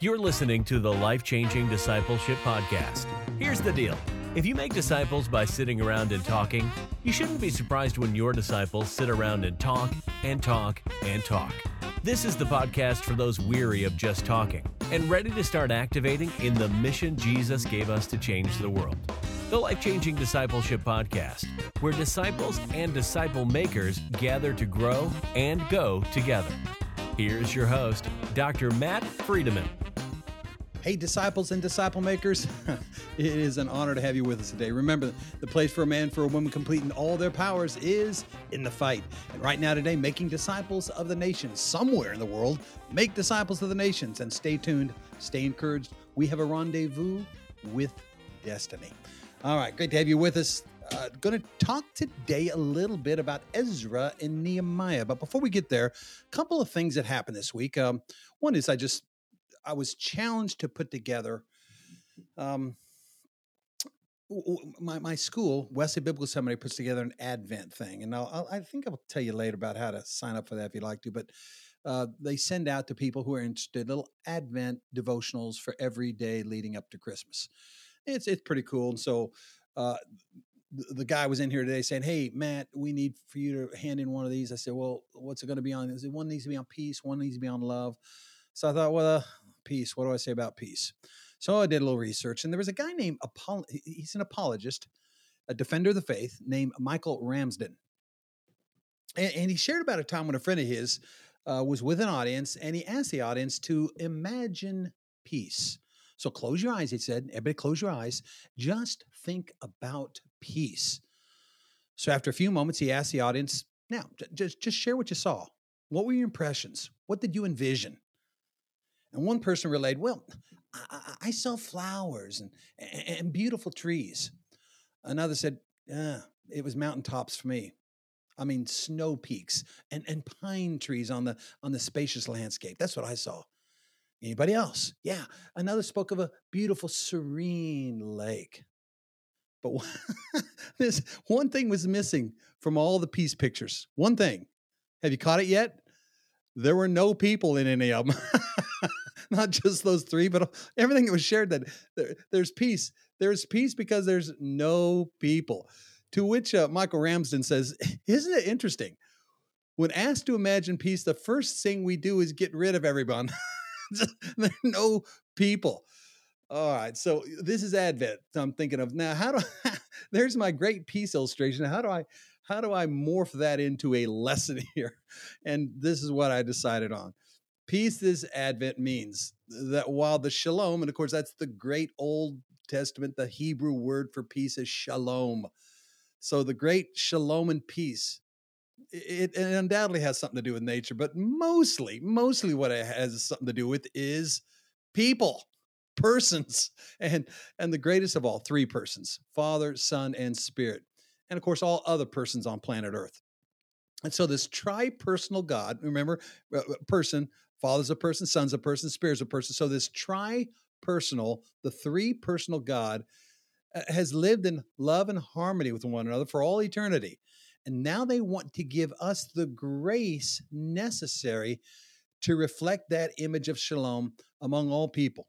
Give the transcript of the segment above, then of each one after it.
You're listening to the Life Changing Discipleship Podcast. Here's the deal if you make disciples by sitting around and talking, you shouldn't be surprised when your disciples sit around and talk and talk and talk. This is the podcast for those weary of just talking and ready to start activating in the mission Jesus gave us to change the world. The Life Changing Discipleship Podcast, where disciples and disciple makers gather to grow and go together. Here's your host, Dr. Matt Friedeman. Hey, disciples and disciple makers, it is an honor to have you with us today. Remember, the place for a man, for a woman, completing all their powers is in the fight. And right now, today, making disciples of the nations somewhere in the world. Make disciples of the nations and stay tuned, stay encouraged. We have a rendezvous with destiny. All right, great to have you with us. Uh, going to talk today a little bit about Ezra and Nehemiah. But before we get there, a couple of things that happened this week. Um, one is I just I was challenged to put together um, my, my school, Wesley Biblical Seminary, puts together an Advent thing. And I'll, i think I'll tell you later about how to sign up for that if you'd like to. But uh, they send out to people who are interested little Advent devotionals for every day leading up to Christmas. It's, it's pretty cool. And so uh, the, the guy was in here today saying, Hey, Matt, we need for you to hand in one of these. I said, Well, what's it going to be on? Is it one needs to be on peace, one needs to be on love. So I thought, well, uh, peace. What do I say about peace? So I did a little research, and there was a guy named Apol- he's an apologist, a defender of the faith named Michael Ramsden, and, and he shared about a time when a friend of his uh, was with an audience, and he asked the audience to imagine peace. So close your eyes, he said. Everybody, close your eyes. Just think about peace. So after a few moments, he asked the audience, "Now, just just share what you saw. What were your impressions? What did you envision?" And one person relayed, Well, I, I saw flowers and, and, beautiful trees. Another said, Yeah, it was mountaintops for me. I mean, snow peaks and, and pine trees on the on the spacious landscape. That's what I saw. Anybody else? Yeah. Another spoke of a beautiful, serene lake. But this one thing was missing from all the peace pictures. One thing. Have you caught it yet? There were no people in any of them. not just those three, but everything that was shared that there, there's peace. There's peace because there's no people. To which uh, Michael Ramsden says, Isn't it interesting? When asked to imagine peace, the first thing we do is get rid of everyone. there are no people. All right, so this is Advent. I'm thinking of now. How do I, there's my great peace illustration. How do I how do I morph that into a lesson here? And this is what I decided on. Peace this Advent means that while the shalom, and of course, that's the great Old Testament, the Hebrew word for peace is shalom. So the great shalom and peace, it, it undoubtedly has something to do with nature, but mostly, mostly what it has something to do with is people persons and and the greatest of all three persons father son and spirit and of course all other persons on planet earth and so this tri-personal god remember uh, uh, person Father's a person, Son's a person, Spirit's a person. So this tri-personal, the three personal God uh, has lived in love and harmony with one another for all eternity. And now they want to give us the grace necessary to reflect that image of shalom among all people.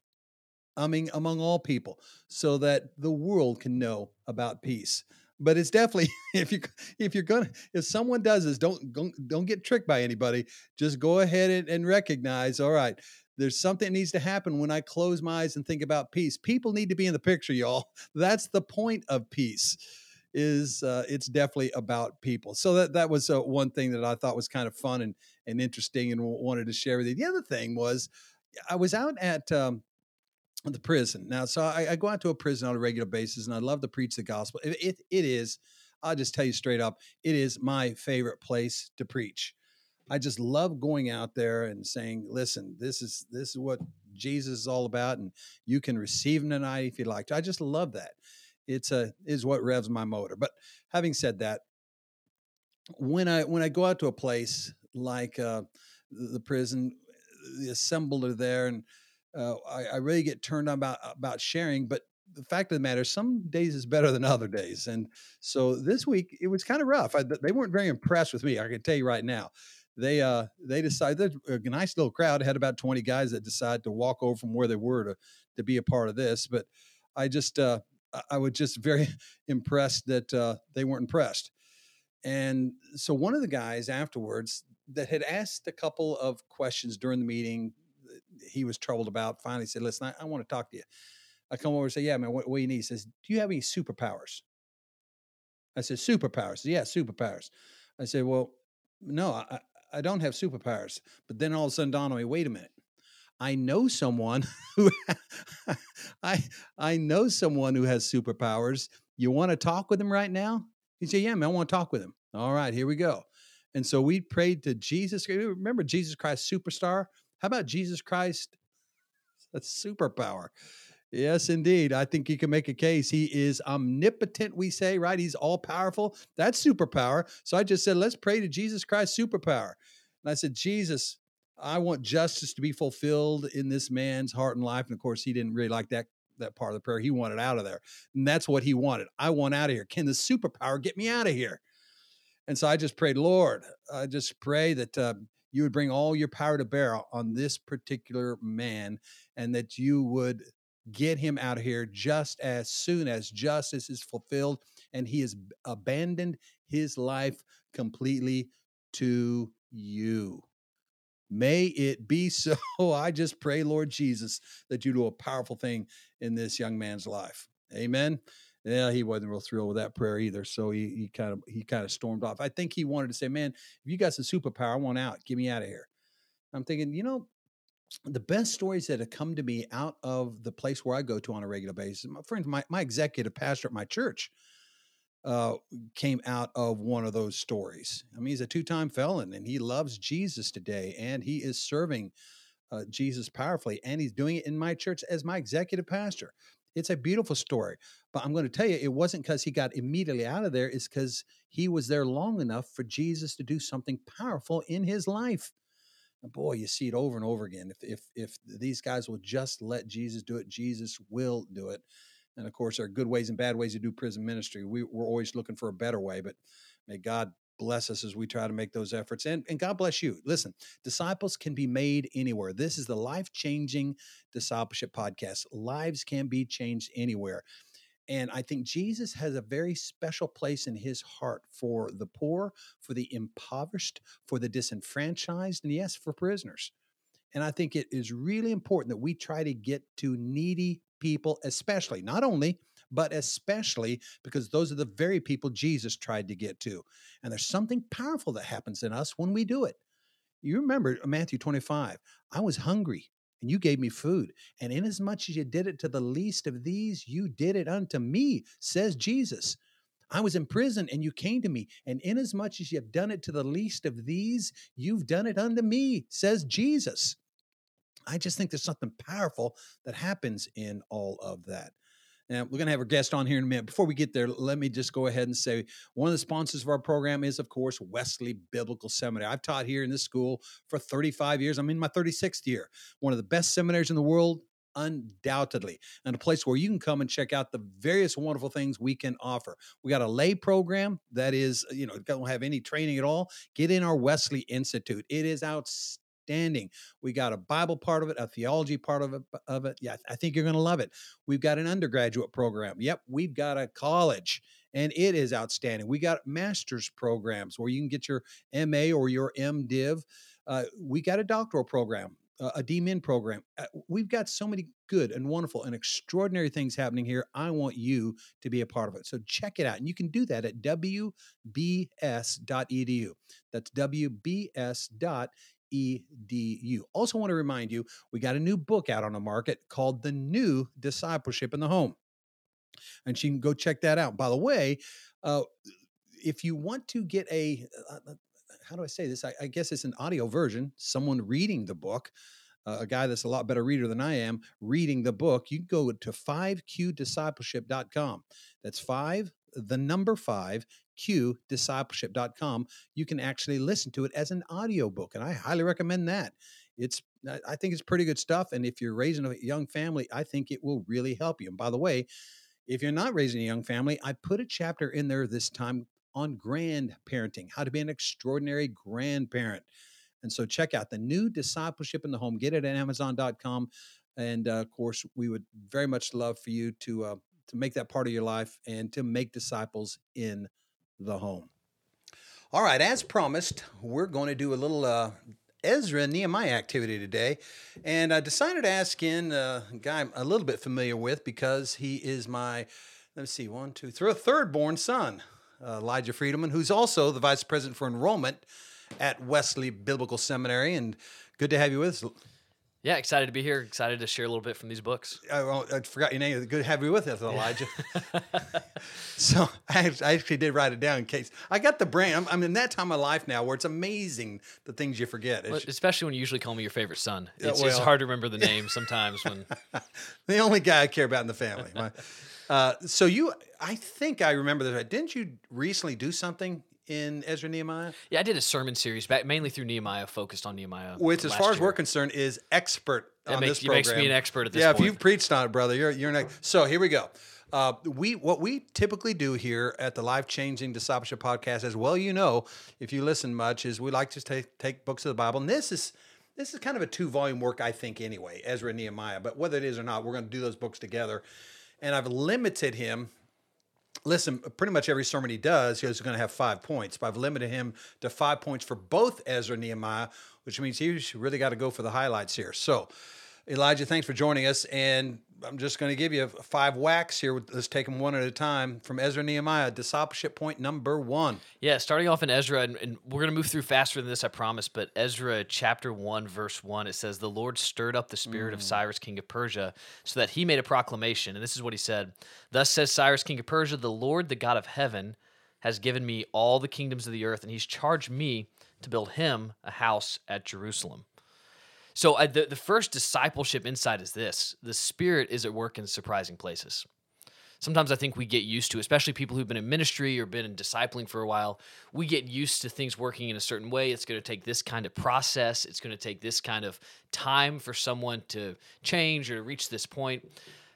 I mean, among all people, so that the world can know about peace but it's definitely if you if you're gonna if someone does this don't don't get tricked by anybody. Just go ahead and, and recognize all right there's something that needs to happen when i close my eyes and think about peace. People need to be in the picture y'all. That's the point of peace is uh, it's definitely about people. So that that was uh, one thing that i thought was kind of fun and and interesting and wanted to share with you. The other thing was i was out at um, the prison. Now, so I, I, go out to a prison on a regular basis, and I love to preach the gospel. It, it, it is, I'll just tell you straight up, it is my favorite place to preach. I just love going out there and saying, "Listen, this is this is what Jesus is all about, and you can receive him tonight if you'd like to." I just love that. It's a is what revs my motor. But having said that, when I when I go out to a place like uh, the prison, the assembled are there, and uh, I, I, really get turned on about about sharing. But the fact of the matter, some days is better than other days, and so this week it was kind of rough. I, they weren't very impressed with me. I can tell you right now. they uh they decided a nice little crowd had about 20 guys that decided to walk over from where they were to to be a part of this but i just uh i was just very impressed that uh they weren't impressed and so one of the guys afterwards that had asked a couple of questions during the meeting he was troubled about finally said listen i, I want to talk to you i come over and say yeah man what, what do you need he says do you have any superpowers i said superpowers yeah superpowers i said well no I, I don't have superpowers. But then all of a sudden dawned me, wait a minute. I know someone who I I know someone who has superpowers. You want to talk with him right now? He said, Yeah, man, I want to talk with him. All right, here we go. And so we prayed to Jesus. Remember Jesus Christ superstar? How about Jesus Christ? A superpower. Yes, indeed. I think you can make a case. He is omnipotent, we say, right? He's all powerful. That's superpower. So I just said, let's pray to Jesus Christ, superpower. And I said, Jesus, I want justice to be fulfilled in this man's heart and life. And of course, he didn't really like that that part of the prayer. He wanted out of there. And that's what he wanted. I want out of here. Can the superpower get me out of here? And so I just prayed, Lord, I just pray that uh, you would bring all your power to bear on this particular man and that you would get him out of here just as soon as justice is fulfilled and he has abandoned his life completely to you. May it be so. I just pray, Lord Jesus, that you do a powerful thing in this young man's life. Amen. Yeah, he wasn't real thrilled with that prayer either. So he, he kind of he kind of stormed off. I think he wanted to say, "Man, if you got some superpower, I want out. Get me out of here." I'm thinking, you know, the best stories that have come to me out of the place where I go to on a regular basis, my friend, my, my executive pastor at my church uh, came out of one of those stories. I mean, he's a two time felon and he loves Jesus today and he is serving uh, Jesus powerfully and he's doing it in my church as my executive pastor. It's a beautiful story, but I'm going to tell you, it wasn't because he got immediately out of there. It's because he was there long enough for Jesus to do something powerful in his life And boy, you see it over and over again. If if if these guys will just let Jesus do it, Jesus will do it. And of course, there are good ways and bad ways to do prison ministry. We, we're always looking for a better way, but may God bless us as we try to make those efforts. And, and God bless you. Listen, disciples can be made anywhere. This is the life changing discipleship podcast. Lives can be changed anywhere. And I think Jesus has a very special place in his heart for the poor, for the impoverished, for the disenfranchised, and yes, for prisoners. And I think it is really important that we try to get to needy people, especially, not only, but especially because those are the very people Jesus tried to get to. And there's something powerful that happens in us when we do it. You remember Matthew 25, I was hungry and you gave me food. And inasmuch as you did it to the least of these, you did it unto me, says Jesus. I was in prison and you came to me. And inasmuch as you've done it to the least of these, you've done it unto me, says Jesus. I just think there's something powerful that happens in all of that. Now, we're going to have our guest on here in a minute. Before we get there, let me just go ahead and say one of the sponsors of our program is, of course, Wesley Biblical Seminary. I've taught here in this school for 35 years. I'm in my 36th year. One of the best seminaries in the world, undoubtedly, and a place where you can come and check out the various wonderful things we can offer. We got a lay program that is, you know, don't have any training at all. Get in our Wesley Institute. It is outstanding outstanding. We got a Bible part of it, a theology part of it. Of it. Yeah, I think you're going to love it. We've got an undergraduate program. Yep, we've got a college, and it is outstanding. We got master's programs where you can get your MA or your MDiv. Uh, we got a doctoral program uh, a DMin program. Uh, we've got so many good and wonderful and extraordinary things happening here. I want you to be a part of it. So check it out. And you can do that at wbs.edu. That's wbs.edu edu. Also, want to remind you, we got a new book out on the market called The New Discipleship in the Home. And you can go check that out. By the way, uh, if you want to get a, uh, uh how do I say this? I, I, guess it's an audio version, someone reading the book. Uh, a guy that's a lot better reader than I am reading the book, you can go to 5qdiscipleship.com. That's five, the number five, qdiscipleship.com, you can actually listen to it as an audiobook. And I highly recommend that. It's I think it's pretty good stuff. And if you're raising a young family, I think it will really help you. And by the way, if you're not raising a young family, I put a chapter in there this time on grandparenting, how to be an extraordinary grandparent. And so check out the new discipleship in the home. Get it at Amazon.com. And uh, of course, we would very much love for you to uh, to make that part of your life and to make disciples in the home. All right, as promised, we're going to do a little uh, Ezra Nehemiah activity today. And I decided to ask in a guy I'm a little bit familiar with because he is my, let me see, one, two, three, third born son, uh, Elijah Friedeman, who's also the vice president for enrollment at Wesley Biblical Seminary. And good to have you with us. Yeah, excited to be here. Excited to share a little bit from these books. I, I forgot your name. Good to have you with us, Elijah. so I, I, actually did write it down in case I got the brain. I'm, I'm, in that time of life now where it's amazing the things you forget. Well, especially when you usually call me your favorite son. It's, well, it's hard to remember the name sometimes. When the only guy I care about in the family. uh, so you, I think I remember that. Didn't you recently do something in Ezra Nehemiah? Yeah, I did a sermon series back mainly through Nehemiah, focused on Nehemiah. Which, as far as we're concerned, is expert it on makes, this program. makes me an expert at this yeah, point. if you've preached on it, brother, you're you're next. So here we go. Uh, we what we typically do here at the Life Changing Discipleship Podcast, as well you know, if you listen much, is we like to take take books of the Bible, and this is this is kind of a two volume work, I think, anyway, Ezra and Nehemiah. But whether it is or not, we're going to do those books together, and I've limited him listen, pretty much every sermon he does, he's going to have five points. But I've limited him to five points for both Ezra and Nehemiah, which means he's really got to go for the highlights here. So, Elijah, thanks for joining us. And I'm just going to give you five whacks here. Let's take them one at a time. From Ezra Nehemiah, discipleship point number one. Yeah, starting off in Ezra, and, and, we're going to move through faster than this, I promise. But Ezra chapter 1, verse 1, it says, The Lord stirred up the spirit mm. of Cyrus, king of Persia, so that he made a proclamation. And this is what he said Thus says Cyrus, king of Persia, the Lord, the God of heaven, has given me all the kingdoms of the earth, and he's charged me to build him a house at Jerusalem. So uh, the, the first discipleship insight is this the Spirit is at work in surprising places. Sometimes I think we get used to, especially people who've been in ministry or been in discipling for a while, we get used to things working in a certain way. It's going to take this kind of process. It's going to take this kind of time for someone to change or to reach this point.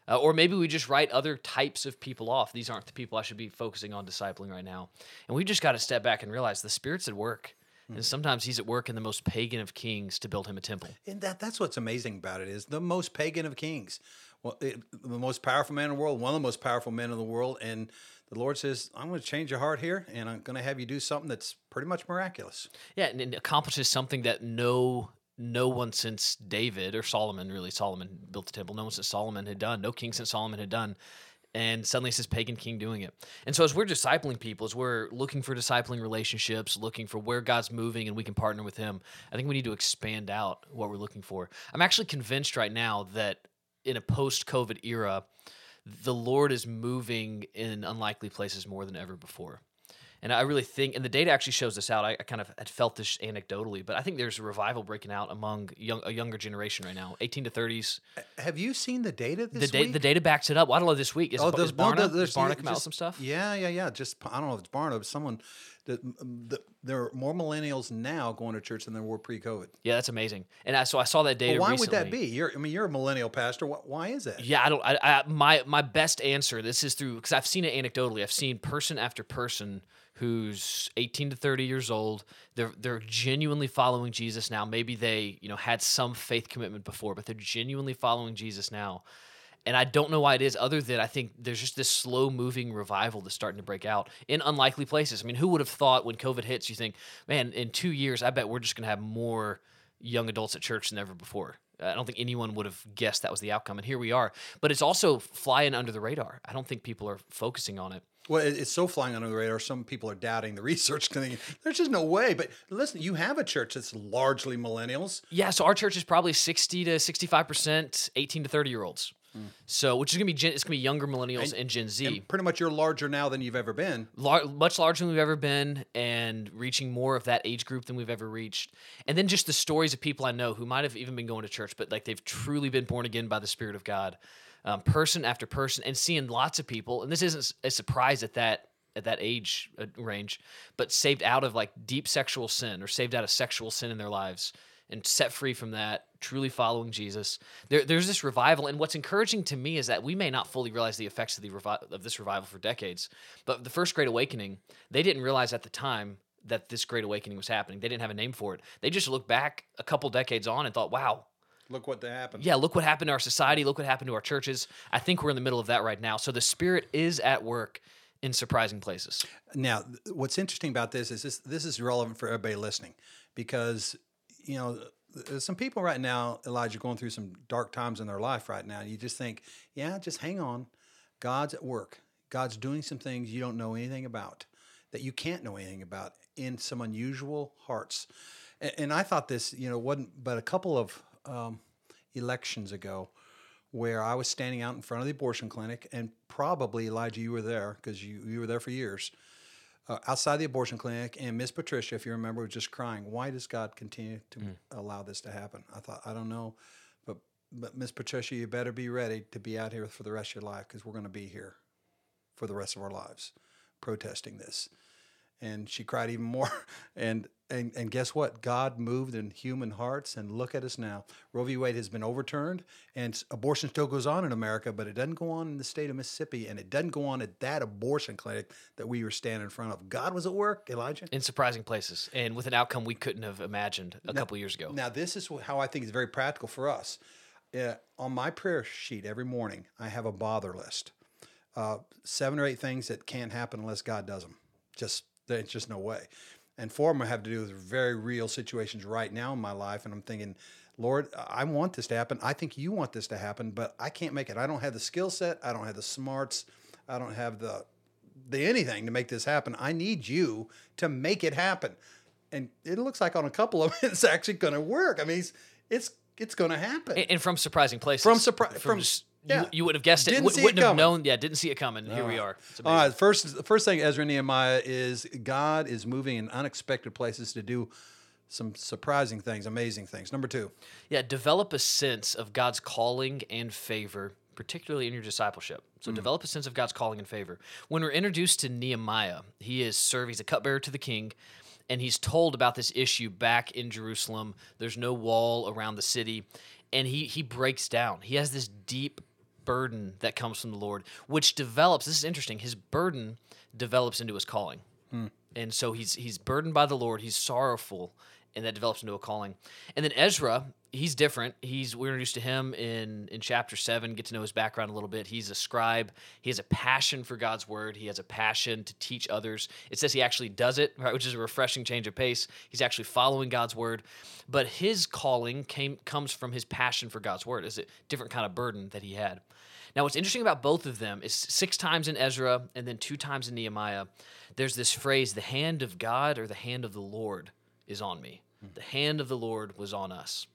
Uh, or maybe we just write other types of people off. These aren't the people I should be focusing on discipling right now. And we just got to step back and realize the Spirit's at work. And hmm. sometimes he's at work in the most pagan of kings to build him a temple. And that that's what's amazing about it is the most pagan of kings. Well, it, the most powerful man in the world, one of the most powerful men in the world, and the Lord says, "I'm going to change your heart here, and I'm going to have you do something that's pretty much miraculous." Yeah, and it accomplishes something that no no one since David or Solomon, really Solomon built the temple. No one since Solomon had done. No king since Solomon had done and suddenly it's this pagan king doing it. And so as we're discipling people, as we're looking for discipling relationships, looking for where God's moving and we can partner with him, I think we need to expand out what we're looking for. I'm actually convinced right now that in a post-COVID era, the Lord is moving in unlikely places more than ever before. And I really think, and the data actually shows this out. I, I, kind of had felt this anecdotally, but I think there's a revival breaking out among young, a younger generation right now, 18 to 30s. Have you seen the data this the week? The data backs it up. Well, I don't know this week. Is, oh, is Barna, no, there's, Barna come just, out some stuff? Yeah, yeah, yeah. Just I don't know if it's Barna, but someone that the, there are more millennials now going to church than there were pre-COVID. Yeah, that's amazing. And I, so I saw that data. Well, why recently. would that be? You're, I mean, you're a millennial pastor. Why is that? Yeah, I don't. I, I my my best answer. This is through because I've seen it anecdotally. I've seen person after person who's 18 to 30 years old. They're they're genuinely following Jesus now. Maybe they, you know, had some faith commitment before, but they're genuinely following Jesus now. And I don't know why it is, other than I think there's just this slow moving revival that's starting to break out in unlikely places. I mean, who would have thought when COVID hits, you think, man, in two years, I bet we're just going to have more young adults at church than ever before. Uh, I don't think anyone would have guessed that was the outcome. And here we are. But it's also flying under the radar. I don't think people are focusing on it. Well, it's so flying under the radar. Some people are doubting the research. Thinking, There's just no way. But listen, you have a church that's largely millennials. Yeah, so our church is probably 60 to 65 percent 18 to 30 year olds. Mm. So, which is gonna be Gen, it's gonna be younger millennials and, and Gen Z. And pretty much, you're larger now than you've ever been. Lar- much larger than we've ever been, and reaching more of that age group than we've ever reached. And then just the stories of people I know who might have even been going to church, but like they've truly been born again by the Spirit of God um, person after person, and seeing lots of people. And this isn't a surprise at that at that age uh, range, but saved out of like deep sexual sin or saved out of sexual sin in their lives and set free from that, truly following Jesus. There, there's this revival, and what's encouraging to me is that we may not fully realize the effects of the revi- of this revival for decades, but the first Great Awakening, they didn't realize at the time that this great awakening was happening. They didn't have a name for it. They just looked back a couple decades on and thought, wow, Look what happened. yeah, look what happened to our society. Look what happened to our churches. I think we're in the middle of that right now. So the Spirit is at work in surprising places. Now, what's interesting about this is this this is relevant for everybody listening because you know there's some people right now, Elijah, going through some dark times in their life right now. You just think, yeah, just hang on. God's at work. God's doing some things you don't know anything about, that you can't know anything about in some unusual hearts. And, and I thought this, you know, wasn't but a couple of um, elections ago where I was standing out in front of the abortion clinic, and probably Elijah, you were there because you, you were there for years, uh, outside the abortion clinic, and Miss Patricia, if you remember, was just crying. Why does God continue to allow this to happen? I thought, I don't know, but but Miss Patricia, you better be ready to be out here for the rest of your life because we're going to be here for the rest of our lives protesting this. And she cried even more. And and and guess what? God moved in human hearts, and look at us now. Roe v. Wade has been overturned, and abortion still goes on in America, but it doesn't go on in the state of Mississippi, and it doesn't go on at that abortion clinic that we were standing in front of. God was at work, Elijah. In surprising places and with an outcome we couldn't have imagined a couple years ago. Now, this is how I think is very practical for us. Uh, on my prayer sheet every morning, I have a bother list. Uh, seven or eight things that can't happen unless God does them. Just there's just no way. And four of them have to do with very real situations right now in my life. And I'm thinking, Lord, I want this to happen. I think you want this to happen, but I can't make it. I don't have the skill set. I don't have the smarts. I don't have the the anything to make this happen. I need you to make it happen. And it looks like on a couple of them, it's actually going to work. I mean, it's it's, it's going to happen. And, and from surprising places. From surpri- from- just- yeah. you, you would have guessed it. Didn't Would, see it wouldn't have known. Yeah, didn't see it coming. Here we are. All first the first thing Ezra and Nehemiah is God is moving in unexpected places to do some surprising things, amazing things. Number two, Yeah, develop a sense of God's calling and favor, particularly in your discipleship. So mm. develop a sense of God's calling and favor. When we're introduced to Nehemiah, he is served, he's a cupbearer to the king, and he's told about this issue back in Jerusalem. There's no wall around the city, and he he breaks down. He has this deep burden that comes from the Lord, which develops. This is interesting. His burden develops into his calling, hmm. and so he's he's burdened by the Lord. He's sorrowful, and that develops into a calling. And then Ezra, he's different. He's we're introduced to him in in chapter seven. Get to know his background a little bit. He's a scribe. He has a passion for God's word. He has a passion to teach others. It says he actually does it, right, which is a refreshing change of pace. He's actually following God's word, but his calling came comes from his passion for God's word. Is a different kind of burden that he had. Now, what's interesting about both of them is six times in Ezra and then two times in Nehemiah, there's this phrase, the hand of God or the hand of the Lord is on me. Hmm. The hand of the Lord was on us.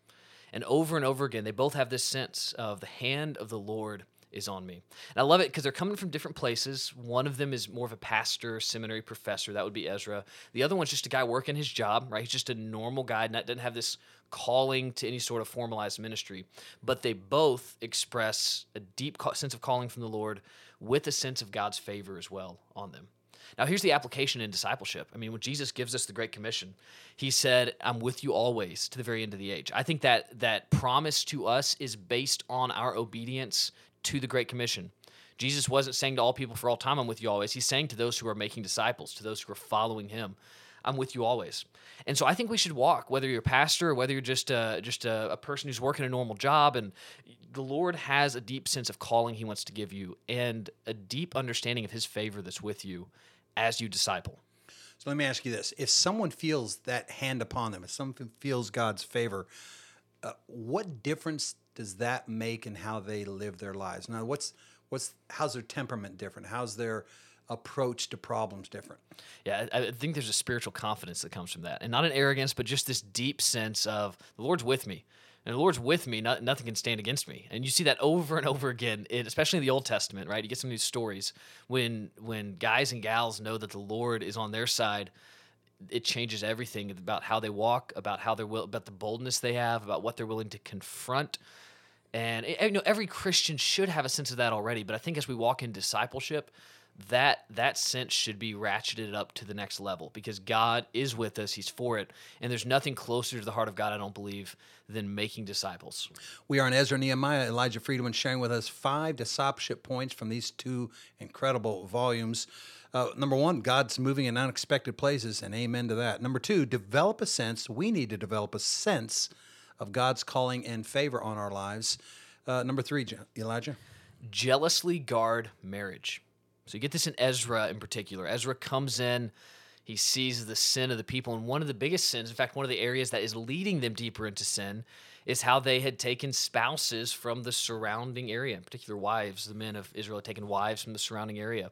And over and over again, they both have this sense of the hand of the Lord is on me. And I love it because they're coming from different places. One of them is more of a pastor, seminary professor. That would be Ezra. The other one's just a guy working his job, right? He's just a normal guy, not doesn't have this calling to any sort of formalized ministry. But they both express a deep sense of calling from the Lord with a sense of God's favor as well on them. Now, here's the application in discipleship. I mean, when Jesus gives us the Great Commission, he said, I'm with you always to the very end of the age. I think that that promise to us is based on our obedience to the Great Commission. Jesus wasn't saying to all people for all time, I'm with you always. He's saying to those who are making disciples, to those who are following him, I'm with you always. And so I think we should walk, whether you're a pastor or whether you're just a, just a, a person who's working a normal job. And the Lord has a deep sense of calling he wants to give you and a deep understanding of his favor that's with you as you disciple. So let me ask you this: If someone feels that hand upon them, if someone feels God's favor, uh, what difference does that make in how they live their lives? Now, what's what's how's their temperament different? How's their approach to problems different? Yeah, I, I think there's a spiritual confidence that comes from that, and not an arrogance, but just this deep sense of the Lord's with me, and the Lord's with me. Not, nothing can stand against me, and you see that over and over again, in, especially in the Old Testament. Right, you get some of these stories when when guys and gals know that the Lord is on their side. It changes everything about how they walk, about how they're will, about the boldness they have, about what they're willing to confront. And eh, you know, every Christian should have a sense of that already. But I think as we walk in discipleship, that that sense should be ratcheted up to the next level because God is with us, He's for it, and there's nothing closer to the heart of God, I don't believe, than making disciples. We are in Ezra Nehemiah. Elijah Friedeman sharing with us five discipleship points from these two incredible volumes. Uh, number one, God's moving in unexpected places, and amen to that. Number two, develop a sense. We need to develop a sense of God's calling and favor on our lives. Uh, number three, Elijah. Jealously guard marriage. So you get this in Ezra in particular. Ezra comes in, he sees the sin of the people, and one of the biggest sins, in fact, one of the areas that is leading them deeper into sin, is how they had taken spouses from the surrounding area, in particular wives. The men of Israel had taken wives from the surrounding area.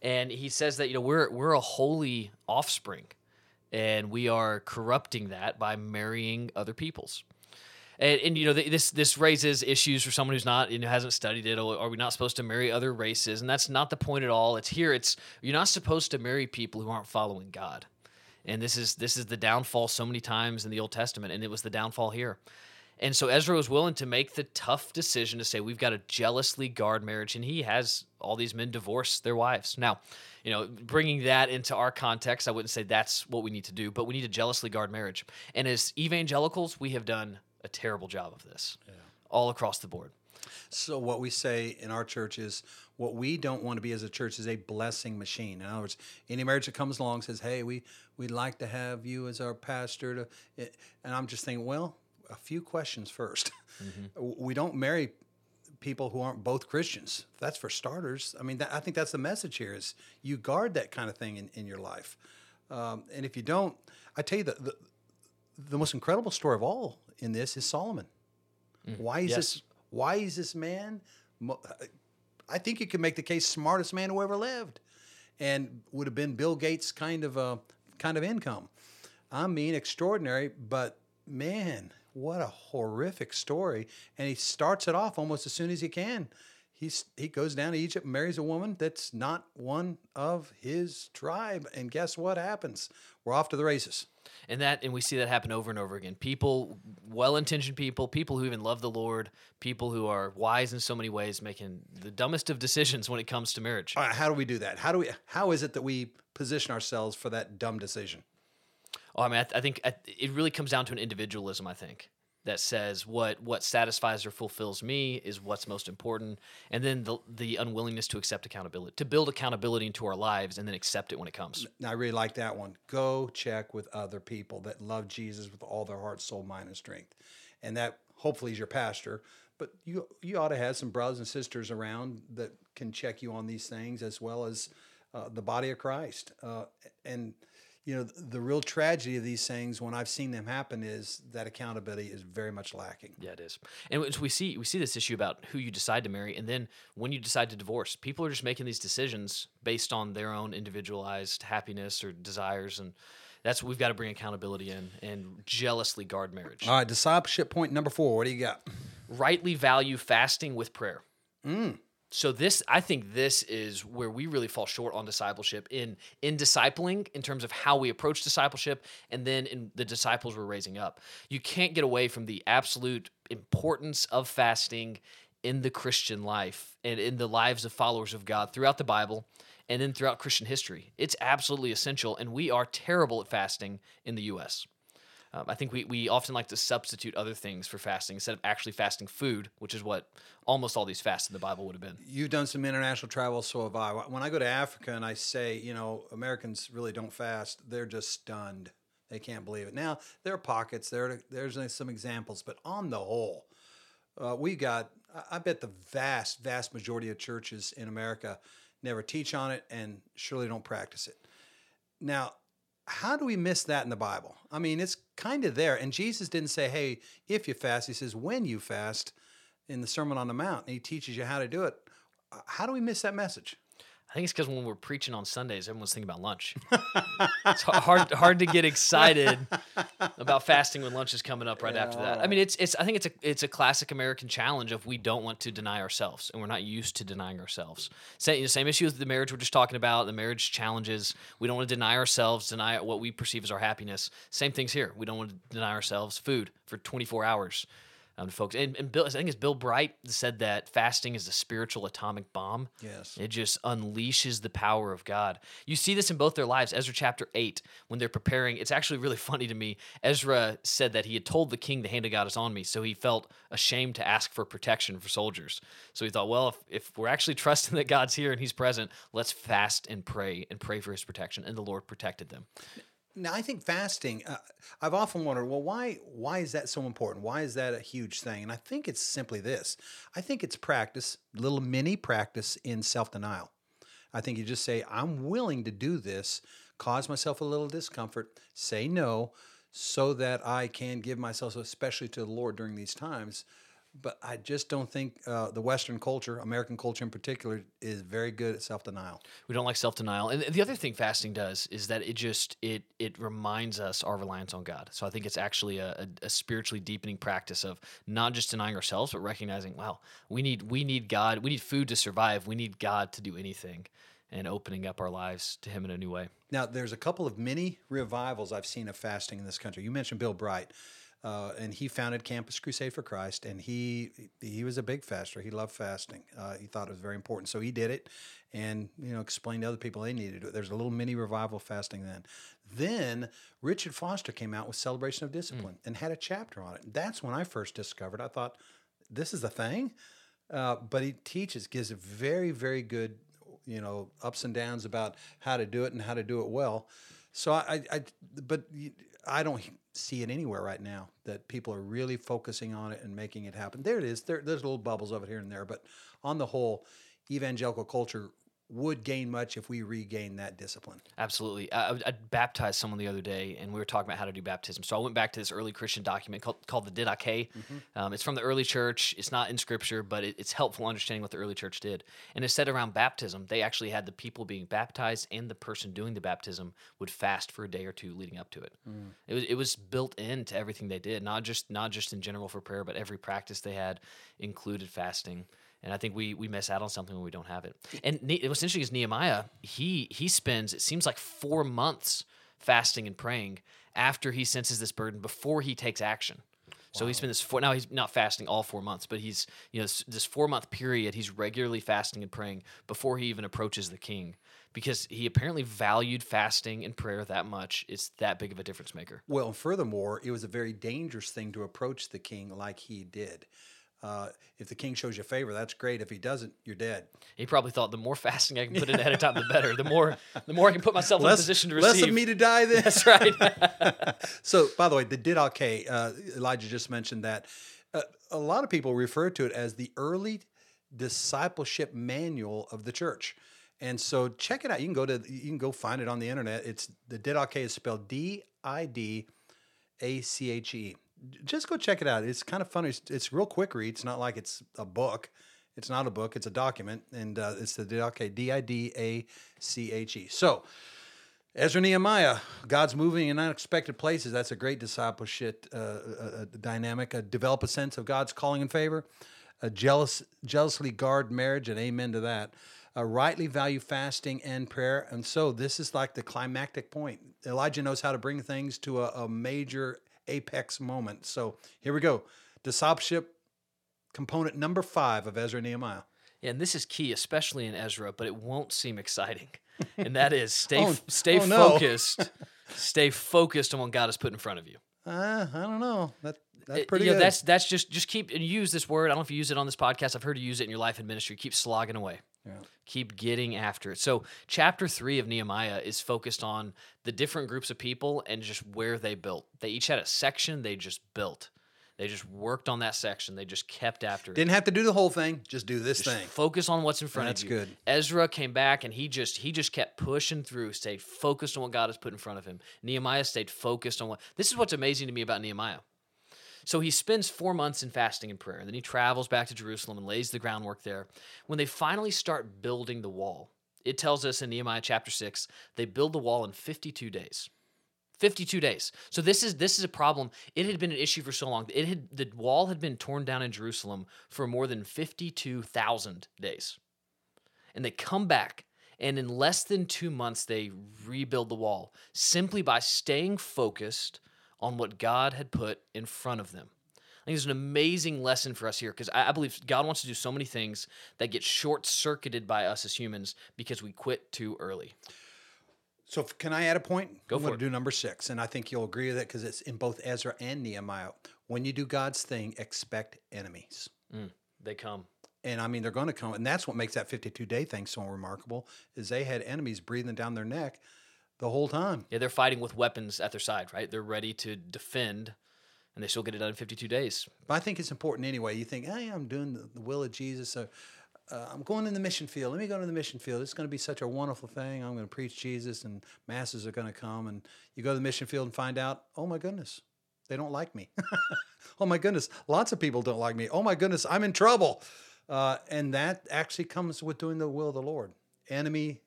And he says that, you know, we're we're a holy offspring, and we are corrupting that by marrying other peoples and, and you know this this raises issues for someone who's not you know hasn't studied it. Or are we not supposed to marry other races? And that's not the point at all. It's here. It's you're not supposed to marry people who aren't following God. And this is this is the downfall so many times in the Old Testament, and it was the downfall here. And so Ezra was willing to make the tough decision to say we've got to jealously guard marriage, and he has all these men divorce their wives. Now, you know, bringing that into our context, I wouldn't say that's what we need to do, but we need to jealously guard marriage. And as evangelicals, we have done a terrible job of this yeah. all across the board. So what we say in our church is what we don't want to be as a church is a blessing machine. In other words, any marriage that comes along says, "Hey, we we'd like to have you as our pastor." To, eh, and I'm just thinking, well, a few questions 1st mm-hmm. We don't marry people who aren't both Christians. That's for starters. I mean, that, I think that's the message here: is you guard that kind of thing in, in your life. Um, and if you don't, I tell you the, the the most incredible story of all in this is Solomon. Mm. Why is yes. this? Why is this man? I think you could make the case smartest man who ever lived, and would have been Bill Gates kind of a kind of income. I mean, extraordinary. But man, what a horrific story! And he starts it off almost as soon as he can. He's, he goes down to Egypt, and marries a woman that's not one of his tribe, and guess what happens? We're off to the races. And that and we see that happen over and over again. People well-intentioned people people who even love the lord people who are wise in so many ways making the dumbest of decisions when it comes to marriage. All right, how do we do that? How do we how is it that we position ourselves for that dumb decision? Oh i mean i, th- I think I, it really comes down to an individualism i think that says what what satisfies or fulfills me is what's most important. And then the the unwillingness to accept accountability to build accountability into our lives and then accept it when it comes. I really like that one. Go check with other people that love jesus with all their heart soul mind and strength. And that hopefully is your pastor but you you ought to have some brothers and sisters around that can check you on these things as well as uh, the body of christ. Uh, and you know, the, real tragedy of these things when I've seen them happen is that accountability is very much lacking. Yeah, it is. And we see we see this issue about who you decide to marry, and then when you decide to divorce, people are just making these decisions based on their own individualized happiness or desires, and that's what we've got to bring accountability in and jealously guard marriage. All right, discipleship point number four. What do you got? Rightly value fasting with prayer. Mm so this i think this is where we really fall short on discipleship in in discipling in terms of how we approach discipleship and then in the disciples we're raising up. You can't get away from the absolute importance of fasting in the christian life and in the lives of followers of god throughout the bible and then throughout christian history. It's absolutely essential and we are terrible at fasting in the us um, I think we, we often like to substitute other things for fasting instead of actually fasting food, which is what almost all these fasts in the Bible would have been. You've done some international travel, so have I. When I go to Africa and I say, you know, Americans really don't fast, they're just stunned. They can't believe it. Now, there are pockets, there, there's some examples, but on the whole, uh, we got, I bet the vast, vast majority of churches in America never teach on it and surely don't practice it. Now, how do we miss that in the Bible? I mean, it's kind of there. And Jesus didn't say, hey, if you fast, he says, when you fast in the Sermon on the Mount. And he teaches you how to do it. Uh, how do we miss that message? I think it's because when we're preaching on Sundays, everyone's thinking about lunch. it's hard hard to get excited about fasting when lunch is coming up right yeah. after that. I mean, it's it's I think it's a it's a classic American challenge of we don't want to deny ourselves, and we're not used to denying ourselves. Same, same issue with the marriage we're just talking about, the marriage challenges. We don't want to deny ourselves, deny what we perceive as our happiness. Same things here. We don't want to deny ourselves food for 24 hours. Um, to. And, and Bill, I think it's Bill Bright said that fasting is a spiritual atomic bomb. Yes. It just unleashes the power of God. You see this in both their lives. Ezra chapter 8, when they're preparing, it's actually really funny to me. Ezra said that he had told the king the hand of God is on me, so he felt ashamed to ask for protection for soldiers. So he thought, well, if, if we're actually trusting that God's here and he's present, let's fast and pray and pray for his protection. And the Lord protected them. Now, I think fasting. Uh, I've often wondered, well, why why is that so important? Why is that a huge thing? And I think it's simply this. I think it's practice, little mini practice in self denial. I think you just say, I'm willing to do this, cause myself a little discomfort, say no, so that I can give myself, especially to the Lord during these times. But I just don't think uh, the Western culture, American culture in particular, is very good at self denial. We don't like self denial. And the other thing fasting does is that it just it it reminds us our reliance on God. So I think it's actually a, a, a spiritually deepening practice of not just denying ourselves, but recognizing, wow, we need we need God, we need food to survive, we need God to do anything, and opening up our lives to Him in a new way. Now, there's a couple of mini revivals I've seen of fasting in this country. You mentioned Bill Bright. Uh, and he founded Campus Crusade for Christ, and he he was a big faster. He loved fasting. Uh, he thought it was very important, so he did it, and you know explained to other people they needed it. There's a little mini revival fasting then. Then Richard Foster came out with Celebration of Discipline and had a chapter on it. That's when I first discovered. I thought this is the thing, uh, but he teaches gives a very very good you know ups and downs about how to do it and how to do it well. So I, I but I don't see it anywhere right now that people are really focusing on it and making it happen. There it is. There, there's little bubbles of it here and there, but on the whole, evangelical culture would gain much if we regain that discipline. Absolutely. I, I baptized someone the other day, and we were talking about how to do baptism. So I went back to this early Christian document called, called the Didache. Mm-hmm. Um, it's from the early church. It's not in scripture, but it, it's helpful understanding what the early church did. And it said around baptism, they actually had the people being baptized and the person doing the baptism would fast for a day or two leading up to it. Mm. It was it was built into everything they did, not just not just in general for prayer, but every practice they had included fasting and I think we we miss out on something when we don't have it. And ne- what's interesting is Nehemiah. He he spends it seems like four months fasting and praying after he senses this burden before he takes action. So he spent this four. Now he's not fasting all four months, but he's you know this, this four month period. He's regularly fasting and praying before he even approaches the king, because he apparently valued fasting and prayer that much. It's that big of a difference maker. Well, and furthermore, it was a very dangerous thing to approach the king like he did. Uh, if the king shows you favor, that's great. If he doesn't, you're dead. He probably thought the more fasting I can put in ahead of time, the better. The more, the more I can put myself less, in a position to receive. Less of me to die. Then that's right. so, by the way, the Didache, uh, Elijah just mentioned that. Uh, a lot of people refer to it as the early discipleship manual of the church. And so check it out. You can go to you can go find it on the internet. It's the Didache is spelled D I D A C H E just go check it out. It's kind of funny. It's, it's real quick read. It's not like it's a book. It's not a book. It's a document, and uh, it's the Didache, D I D A C H E. So, Ezra Nehemiah, God's moving in unexpected places. That's a great discipleship uh, uh, dynamic. develop a sense of God's calling and favor. A jealous, jealously guard marriage, and amen to that. A rightly value fasting and prayer. And so this is like the climactic point. Elijah knows how to bring things to a, a major apex moment. So here we go. Discipleship component number five of Ezra Nehemiah. Yeah, and this is key, especially in Ezra, but it won't seem exciting. And that is stay oh, stay oh, focused. No. stay focused on what God has put in front of you. Uh, I don't know. That that's pretty it, good. That's that's just just keep and use this word. I don't know if you use it on this podcast. I've heard you use it in your life and ministry. Keep slogging away. Yeah. Keep getting after it. So, chapter three of Nehemiah is focused on the different groups of people and just where they built. They each had a section they just built. They just worked on that section. They just kept after it. Didn't have to do the whole thing. Just do this just thing. Focus on what's in front That's of you. That's good. Ezra came back and he just he just kept pushing through, stayed focused on what God has put in front of him. Nehemiah stayed focused on what. This is what's amazing to me about Nehemiah. So he spends four months in fasting and prayer. Then he travels back to Jerusalem and lays the groundwork there. When they finally start building the wall, it tells us in Nehemiah chapter 6, they build the wall in 52 days. 52 days. So this is this is a problem. It had been an issue for so long. It had the wall had been torn down in Jerusalem for more than 52,000 days. And they come back and in less than 2 months they rebuild the wall simply by staying focused on what God had put in front of them. I think there's an amazing lesson for us here because I, I believe God wants to do so many things that get short circuited by us as humans because we quit too early. So can I add a point? Go I'm for going it. to do number six, and I think you'll agree with it because it's in both Ezra and Nehemiah. When you do God's thing, expect enemies. Mm, they come. And I mean, they're going to come, and that's what makes that 52 day thing so remarkable. Is they had enemies breathing down their neck the whole time. Yeah, they're fighting with weapons at their side, right? They're ready to defend, and they still get it done in 52 days. But I think it's important anyway. You think, hey, I'm doing the, the will of Jesus. So, uh, I'm going in the mission field. Let me go to the mission field. It's going to be such a wonderful thing. I'm going to preach Jesus, and masses are going to come. And you go to the mission field and find out, oh my goodness, they don't like me. oh my goodness, lots of people don't like me. Oh my goodness, I'm in trouble. Uh, and that actually comes with doing the will of the Lord. Enemy,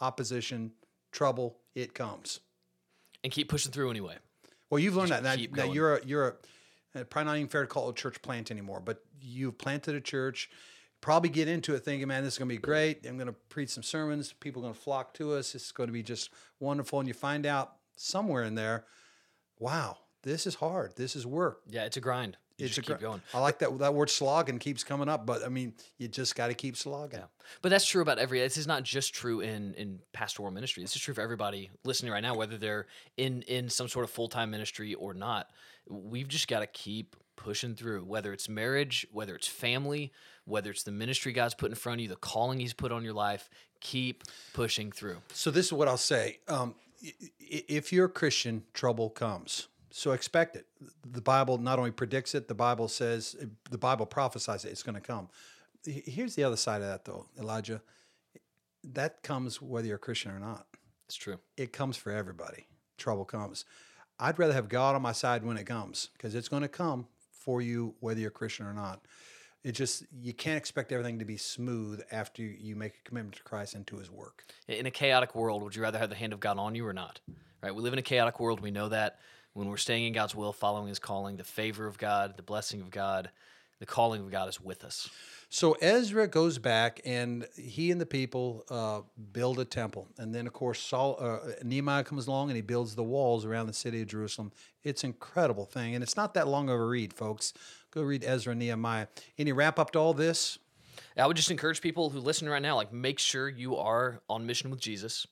opposition, trouble, it comes. And keep pushing through anyway. Well, you've learned Just that. Now, you're a, you're a, uh, probably not even fair to call it a church plant anymore, but you've planted a church. Probably get into it thinking, man, this is going to be great. I'm going to preach some sermons. People are going to flock to us. It's going to be just wonderful. And you find out somewhere in there, wow, this is hard. This is work. Yeah, it's a grind. You It's a keep going. I like that that word slogging keeps coming up, but I mean, you just got to keep slogging. Yeah. But that's true about every. This is not just true in in pastoral ministry. This is true for everybody listening right now, whether they're in in some sort of full time ministry or not. We've just got to keep pushing through. Whether it's marriage, whether it's family, whether it's the ministry God's put in front of you, the calling He's put on your life. Keep pushing through. So this is what I'll say: um, if you're a Christian, trouble comes. So expect it. The Bible not only predicts it; the Bible says the Bible prophesies it. It's going to come. Here's the other side of that, though, Elijah. That comes whether you're a Christian or not. It's true. It comes for everybody. Trouble comes. I'd rather have God on my side when it comes because it's going to come for you whether you're a Christian or not. It just you can't expect everything to be smooth after you make a commitment to Christ and to His work. In a chaotic world, would you rather have the hand of God on you or not? Right? We live in a chaotic world. We know that when we're staying in God's will, following His calling, the favor of God, the blessing of God, the calling of God is with us. So Ezra goes back, and he and the people uh, build a temple, and then of course Saul, uh, Nehemiah comes along and he builds the walls around the city of Jerusalem. It's an incredible thing, and it's not that long of a read, folks. Go read Ezra and Nehemiah. Any wrap up to all this? I would just encourage people who listen right now, like make sure you are on mission with Jesus.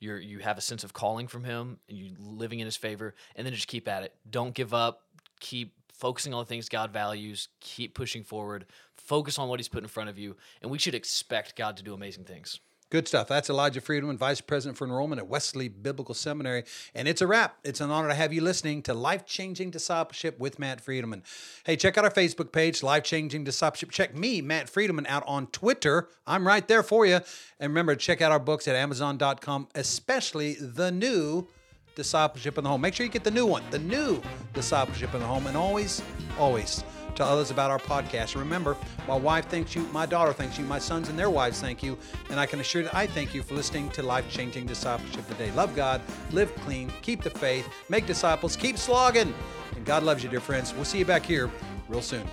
You're you have a sense of calling from Him, and you living in His favor, and then just keep at it. Don't give up. Keep focusing on the things God values. Keep pushing forward. Focus on what He's put in front of you, and we should expect God to do amazing things. Good stuff. That's Elijah Friedeman, Vice President for Enrollment at Wesley Biblical Seminary. And it's a wrap. It's an honor to have you listening to Life Changing Discipleship with Matt Friedeman. Hey, check out our Facebook page, Life Changing Discipleship. Check me, Matt Friedeman, out on Twitter. I'm right there for you. And remember, to check out our books at Amazon.com, especially the new Discipleship in the Home. Make sure you get the new one, the new Discipleship in the Home. And always, always tell others about our podcast. Remember, my wife thanks you, my daughter thanks you, my sons and their wives thank you, and I can assure that I thank you for listening to Life Changing Discipleship today. Love God, live clean, keep the faith, make disciples, keep slogging. And God loves you, dear friends. We'll see you back here real soon.